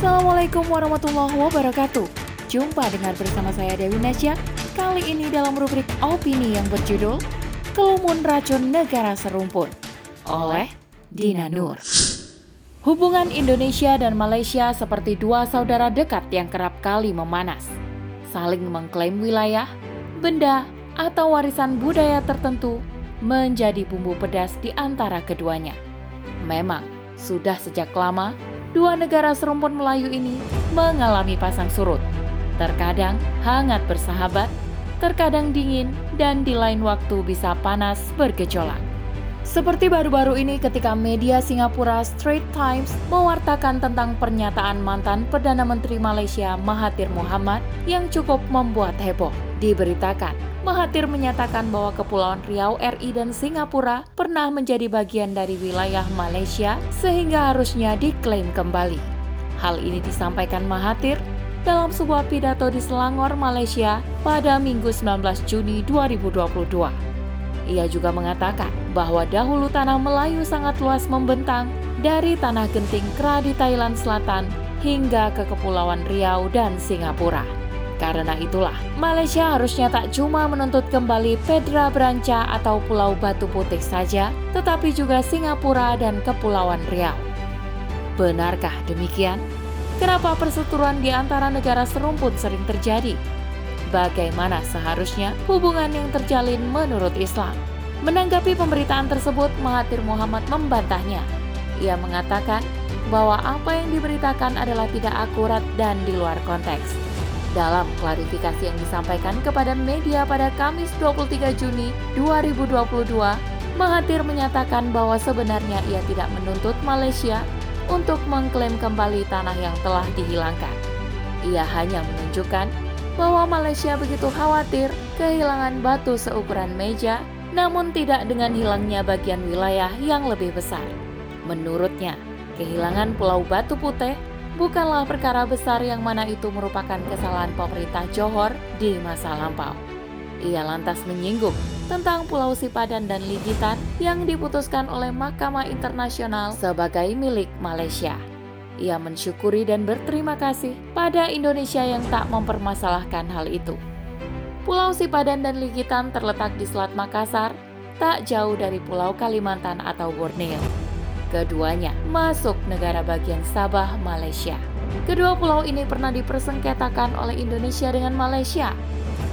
Assalamualaikum warahmatullahi wabarakatuh. Jumpa dengar bersama saya Dewi Nasya. Kali ini dalam rubrik opini yang berjudul Kelumun Racun Negara Serumpun oleh Dina Nur. Hubungan Indonesia dan Malaysia seperti dua saudara dekat yang kerap kali memanas. Saling mengklaim wilayah, benda, atau warisan budaya tertentu menjadi bumbu pedas di antara keduanya. Memang, sudah sejak lama, dua negara serumpun Melayu ini mengalami pasang surut. Terkadang hangat bersahabat, terkadang dingin, dan di lain waktu bisa panas bergejolak. Seperti baru-baru ini ketika media Singapura Straits Times mewartakan tentang pernyataan mantan Perdana Menteri Malaysia Mahathir Mohamad yang cukup membuat heboh. Diberitakan, Mahathir menyatakan bahwa Kepulauan Riau RI dan Singapura pernah menjadi bagian dari wilayah Malaysia sehingga harusnya diklaim kembali. Hal ini disampaikan Mahathir dalam sebuah pidato di Selangor, Malaysia pada Minggu 19 Juni 2022. Ia juga mengatakan bahwa dahulu tanah Melayu sangat luas membentang dari tanah genting Kera di Thailand Selatan hingga ke Kepulauan Riau dan Singapura. Karena itulah, Malaysia harusnya tak cuma menuntut kembali Pedra Branca atau Pulau Batu Putih saja, tetapi juga Singapura dan Kepulauan Riau. Benarkah demikian? Kenapa perseteruan di antara negara serumpun sering terjadi? Bagaimana seharusnya hubungan yang terjalin menurut Islam? Menanggapi pemberitaan tersebut, Mahathir Muhammad membantahnya. Ia mengatakan bahwa apa yang diberitakan adalah tidak akurat dan di luar konteks. Dalam klarifikasi yang disampaikan kepada media pada Kamis 23 Juni 2022, Mahathir menyatakan bahwa sebenarnya ia tidak menuntut Malaysia untuk mengklaim kembali tanah yang telah dihilangkan. Ia hanya menunjukkan bahwa Malaysia begitu khawatir kehilangan batu seukuran meja, namun tidak dengan hilangnya bagian wilayah yang lebih besar. Menurutnya, kehilangan Pulau Batu Putih bukanlah perkara besar yang mana itu merupakan kesalahan pemerintah Johor di masa lampau. Ia lantas menyinggung tentang Pulau Sipadan dan Ligitan yang diputuskan oleh Mahkamah Internasional sebagai milik Malaysia. Ia mensyukuri dan berterima kasih pada Indonesia yang tak mempermasalahkan hal itu. Pulau Sipadan dan Ligitan terletak di Selat Makassar, tak jauh dari Pulau Kalimantan atau Borneo. Keduanya masuk negara bagian Sabah, Malaysia. Kedua pulau ini pernah dipersengketakan oleh Indonesia dengan Malaysia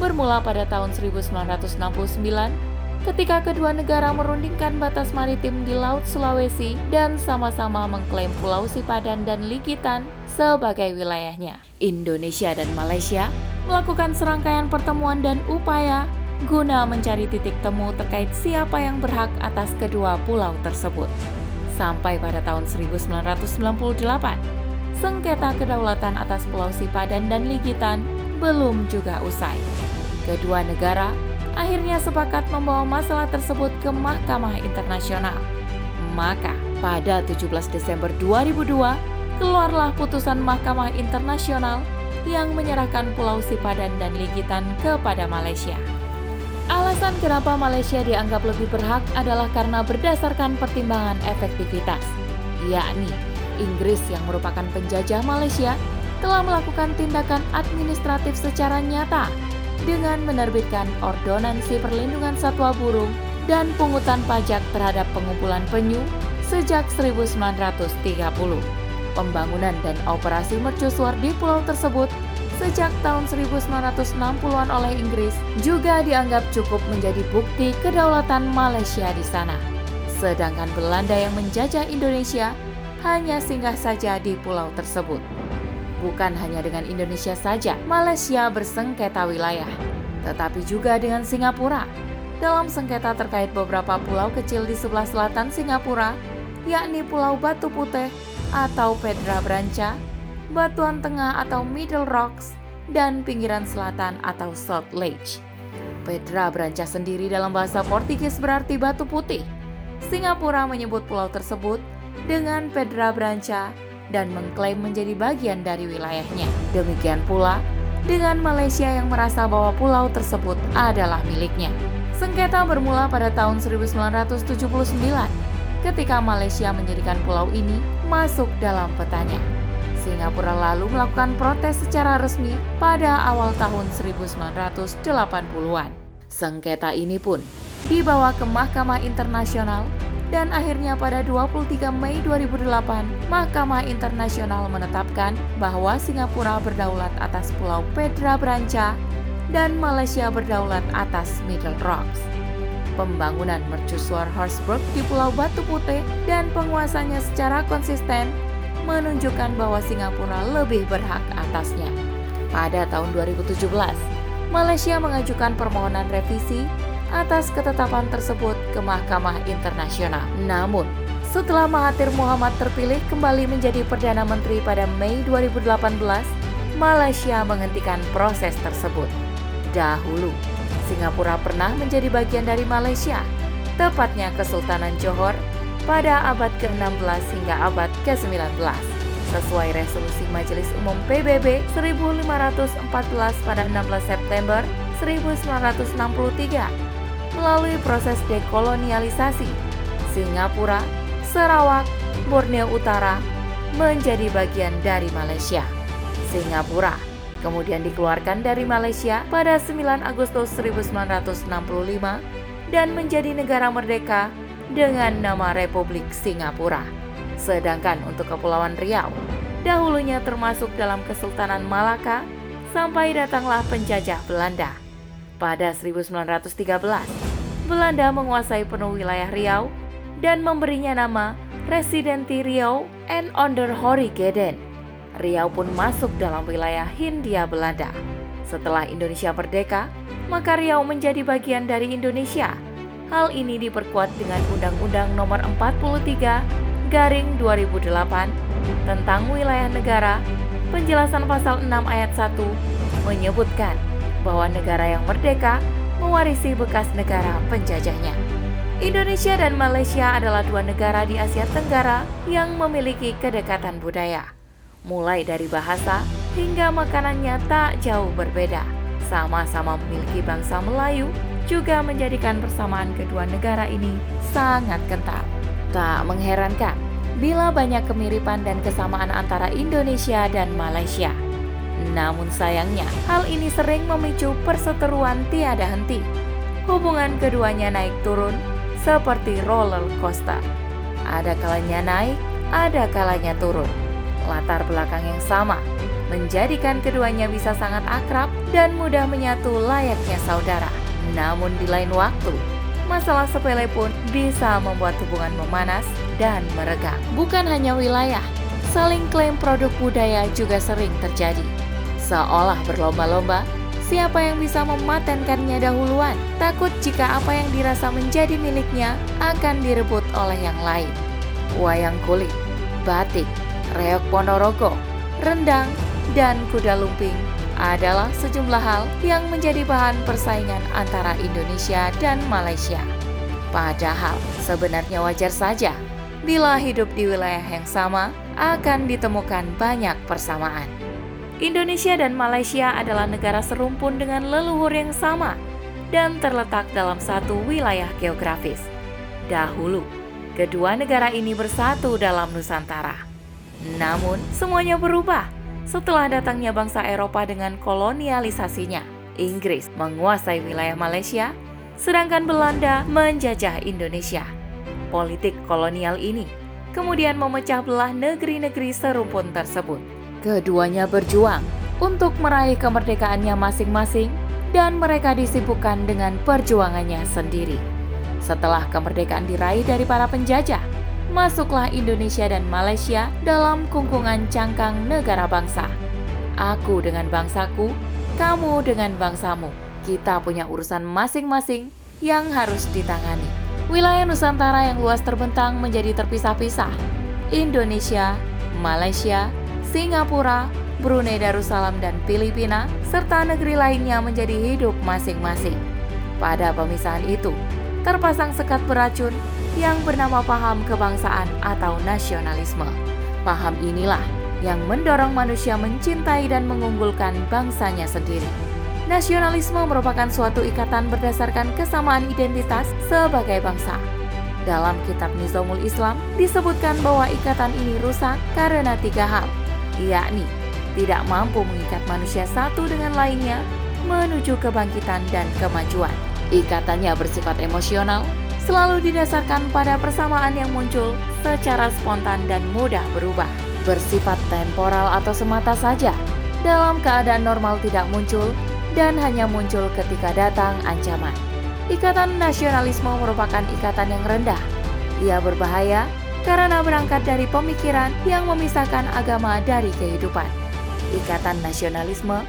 bermula pada tahun 1969 ketika kedua negara merundingkan batas maritim di Laut Sulawesi dan sama-sama mengklaim Pulau Sipadan dan Ligitan sebagai wilayahnya. Indonesia dan Malaysia melakukan serangkaian pertemuan dan upaya guna mencari titik temu terkait siapa yang berhak atas kedua pulau tersebut. Sampai pada tahun 1998, sengketa kedaulatan atas Pulau Sipadan dan Ligitan belum juga usai. Kedua negara akhirnya sepakat membawa masalah tersebut ke Mahkamah Internasional. Maka, pada 17 Desember 2002, keluarlah putusan Mahkamah Internasional yang menyerahkan Pulau Sipadan dan Ligitan kepada Malaysia. Alasan kenapa Malaysia dianggap lebih berhak adalah karena berdasarkan pertimbangan efektivitas, yakni Inggris yang merupakan penjajah Malaysia telah melakukan tindakan administratif secara nyata dengan menerbitkan Ordonansi Perlindungan Satwa Burung dan pungutan pajak terhadap pengumpulan penyu sejak 1930. Pembangunan dan operasi mercusuar di pulau tersebut sejak tahun 1960-an oleh Inggris juga dianggap cukup menjadi bukti kedaulatan Malaysia di sana. Sedangkan Belanda yang menjajah Indonesia hanya singgah saja di pulau tersebut. Bukan hanya dengan Indonesia saja, Malaysia bersengketa wilayah, tetapi juga dengan Singapura. Dalam sengketa terkait beberapa pulau kecil di sebelah selatan Singapura, yakni Pulau Batu Putih atau Pedra Branca, Batuan Tengah atau Middle Rocks, dan pinggiran selatan atau Salt Lake. Pedra Branca sendiri dalam bahasa Portugis berarti batu putih. Singapura menyebut pulau tersebut dengan Pedra Branca dan mengklaim menjadi bagian dari wilayahnya. Demikian pula dengan Malaysia yang merasa bahwa pulau tersebut adalah miliknya. Sengketa bermula pada tahun 1979 ketika Malaysia menjadikan pulau ini masuk dalam petanya. Singapura lalu melakukan protes secara resmi pada awal tahun 1980-an. Sengketa ini pun dibawa ke Mahkamah Internasional dan akhirnya pada 23 Mei 2008, Mahkamah Internasional menetapkan bahwa Singapura berdaulat atas Pulau Pedra Branca dan Malaysia berdaulat atas Middle Rocks. Pembangunan mercusuar Horsburg di Pulau Batu Putih dan penguasanya secara konsisten menunjukkan bahwa Singapura lebih berhak atasnya. Pada tahun 2017, Malaysia mengajukan permohonan revisi atas ketetapan tersebut ke Mahkamah Internasional. Namun, setelah Mahathir Muhammad terpilih kembali menjadi Perdana Menteri pada Mei 2018, Malaysia menghentikan proses tersebut. Dahulu, Singapura pernah menjadi bagian dari Malaysia, tepatnya Kesultanan Johor pada abad ke-16 hingga abad ke-19 sesuai resolusi Majelis Umum PBB 1514 pada 16 September 1963 melalui proses dekolonialisasi, Singapura, Sarawak, Borneo Utara menjadi bagian dari Malaysia. Singapura kemudian dikeluarkan dari Malaysia pada 9 Agustus 1965 dan menjadi negara merdeka dengan nama Republik Singapura. Sedangkan untuk Kepulauan Riau, dahulunya termasuk dalam Kesultanan Malaka sampai datanglah penjajah Belanda. Pada 1913, Belanda menguasai penuh wilayah Riau dan memberinya nama Residenti Riau and Onder Horigeden. Riau pun masuk dalam wilayah Hindia Belanda. Setelah Indonesia merdeka, maka Riau menjadi bagian dari Indonesia. Hal ini diperkuat dengan Undang-Undang Nomor 43 Garing 2008 tentang wilayah negara. Penjelasan pasal 6 ayat 1 menyebutkan bahwa negara yang merdeka mewarisi bekas negara penjajahnya. Indonesia dan Malaysia adalah dua negara di Asia Tenggara yang memiliki kedekatan budaya. Mulai dari bahasa hingga makanannya tak jauh berbeda. Sama-sama memiliki bangsa Melayu juga menjadikan persamaan kedua negara ini sangat kental. Tak mengherankan bila banyak kemiripan dan kesamaan antara Indonesia dan Malaysia. Namun sayangnya, hal ini sering memicu perseteruan tiada henti. Hubungan keduanya naik turun seperti roller coaster. Ada kalanya naik, ada kalanya turun. Latar belakang yang sama menjadikan keduanya bisa sangat akrab dan mudah menyatu layaknya saudara. Namun di lain waktu, masalah sepele pun bisa membuat hubungan memanas dan meregang. Bukan hanya wilayah, saling klaim produk budaya juga sering terjadi seolah berlomba-lomba siapa yang bisa mematenkannya dahuluan. Takut jika apa yang dirasa menjadi miliknya akan direbut oleh yang lain. Wayang kulit, batik, reok ponorogo, rendang, dan kuda lumping adalah sejumlah hal yang menjadi bahan persaingan antara Indonesia dan Malaysia. Padahal sebenarnya wajar saja bila hidup di wilayah yang sama akan ditemukan banyak persamaan. Indonesia dan Malaysia adalah negara serumpun dengan leluhur yang sama dan terletak dalam satu wilayah geografis. Dahulu, kedua negara ini bersatu dalam Nusantara. Namun, semuanya berubah setelah datangnya bangsa Eropa dengan kolonialisasinya. Inggris menguasai wilayah Malaysia, sedangkan Belanda menjajah Indonesia. Politik kolonial ini kemudian memecah belah negeri-negeri serumpun tersebut. Keduanya berjuang untuk meraih kemerdekaannya masing-masing dan mereka disibukkan dengan perjuangannya sendiri. Setelah kemerdekaan diraih dari para penjajah, masuklah Indonesia dan Malaysia dalam kungkungan cangkang negara bangsa. Aku dengan bangsaku, kamu dengan bangsamu. Kita punya urusan masing-masing yang harus ditangani. Wilayah Nusantara yang luas terbentang menjadi terpisah-pisah. Indonesia, Malaysia, Singapura, Brunei Darussalam dan Filipina, serta negeri lainnya menjadi hidup masing-masing. Pada pemisahan itu, terpasang sekat beracun yang bernama paham kebangsaan atau nasionalisme. Paham inilah yang mendorong manusia mencintai dan mengunggulkan bangsanya sendiri. Nasionalisme merupakan suatu ikatan berdasarkan kesamaan identitas sebagai bangsa. Dalam kitab Nizamul Islam disebutkan bahwa ikatan ini rusak karena tiga hal, yakni tidak mampu mengikat manusia satu dengan lainnya menuju kebangkitan dan kemajuan. Ikatannya bersifat emosional, selalu didasarkan pada persamaan yang muncul secara spontan dan mudah berubah. Bersifat temporal atau semata saja, dalam keadaan normal tidak muncul dan hanya muncul ketika datang ancaman. Ikatan nasionalisme merupakan ikatan yang rendah. Ia berbahaya karena berangkat dari pemikiran yang memisahkan agama dari kehidupan. Ikatan nasionalisme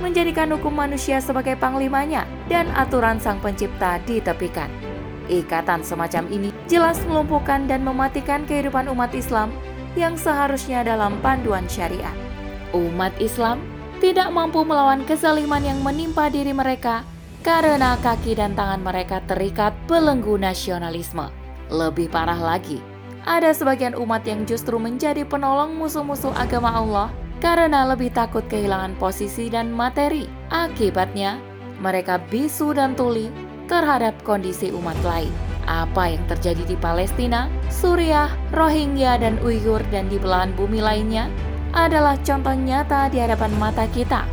menjadikan hukum manusia sebagai panglimanya dan aturan sang pencipta ditepikan. Ikatan semacam ini jelas melumpuhkan dan mematikan kehidupan umat Islam yang seharusnya dalam panduan syariat. Umat Islam tidak mampu melawan kezaliman yang menimpa diri mereka karena kaki dan tangan mereka terikat belenggu nasionalisme. Lebih parah lagi, ada sebagian umat yang justru menjadi penolong musuh-musuh agama Allah karena lebih takut kehilangan posisi dan materi. Akibatnya, mereka bisu dan tuli terhadap kondisi umat lain. Apa yang terjadi di Palestina, Suriah, Rohingya, dan Uighur dan di belahan bumi lainnya adalah contoh nyata di hadapan mata kita.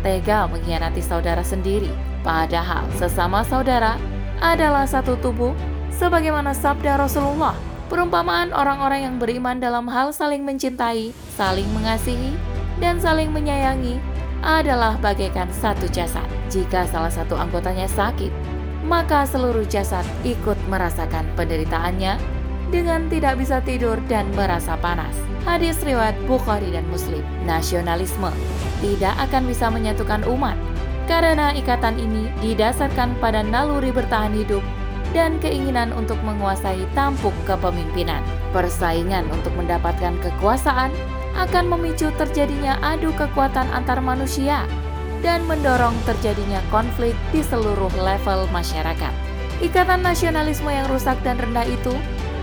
Tega mengkhianati saudara sendiri, padahal sesama saudara adalah satu tubuh sebagaimana sabda Rasulullah Perumpamaan orang-orang yang beriman dalam hal saling mencintai, saling mengasihi, dan saling menyayangi adalah bagaikan satu jasad. Jika salah satu anggotanya sakit, maka seluruh jasad ikut merasakan penderitaannya dengan tidak bisa tidur dan merasa panas. Hadis riwayat Bukhari dan Muslim. Nasionalisme tidak akan bisa menyatukan umat karena ikatan ini didasarkan pada naluri bertahan hidup dan keinginan untuk menguasai tampuk kepemimpinan. Persaingan untuk mendapatkan kekuasaan akan memicu terjadinya adu kekuatan antar manusia dan mendorong terjadinya konflik di seluruh level masyarakat. Ikatan nasionalisme yang rusak dan rendah itu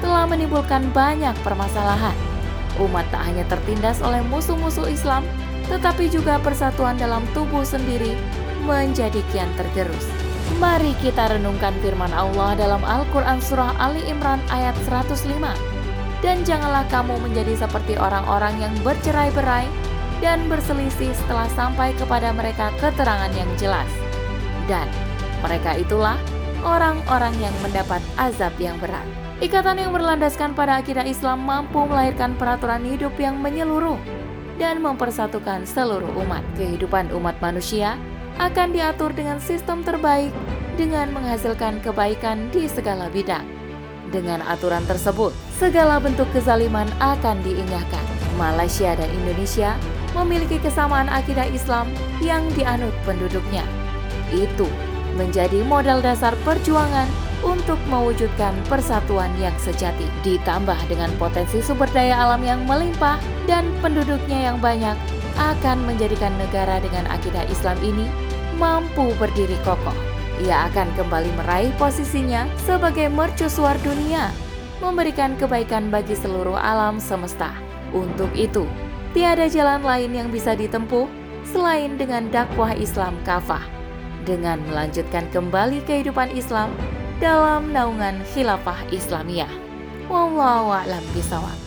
telah menimbulkan banyak permasalahan. Umat tak hanya tertindas oleh musuh-musuh Islam, tetapi juga persatuan dalam tubuh sendiri menjadi kian tergerus. Mari kita renungkan firman Allah dalam Al-Quran Surah Ali Imran ayat 105. Dan janganlah kamu menjadi seperti orang-orang yang bercerai-berai dan berselisih setelah sampai kepada mereka keterangan yang jelas. Dan mereka itulah orang-orang yang mendapat azab yang berat. Ikatan yang berlandaskan pada akidah Islam mampu melahirkan peraturan hidup yang menyeluruh dan mempersatukan seluruh umat. Kehidupan umat manusia akan diatur dengan sistem terbaik dengan menghasilkan kebaikan di segala bidang. Dengan aturan tersebut, segala bentuk kezaliman akan diindahkan. Malaysia dan Indonesia memiliki kesamaan akidah Islam yang dianut penduduknya. Itu menjadi modal dasar perjuangan untuk mewujudkan persatuan yang sejati. Ditambah dengan potensi sumber daya alam yang melimpah dan penduduknya yang banyak, akan menjadikan negara dengan akidah Islam ini mampu berdiri kokoh. Ia akan kembali meraih posisinya sebagai mercusuar dunia, memberikan kebaikan bagi seluruh alam semesta. Untuk itu, tiada jalan lain yang bisa ditempuh selain dengan dakwah Islam kafah, dengan melanjutkan kembali kehidupan Islam dalam naungan khilafah Islamiyah. Wallahu a'lam.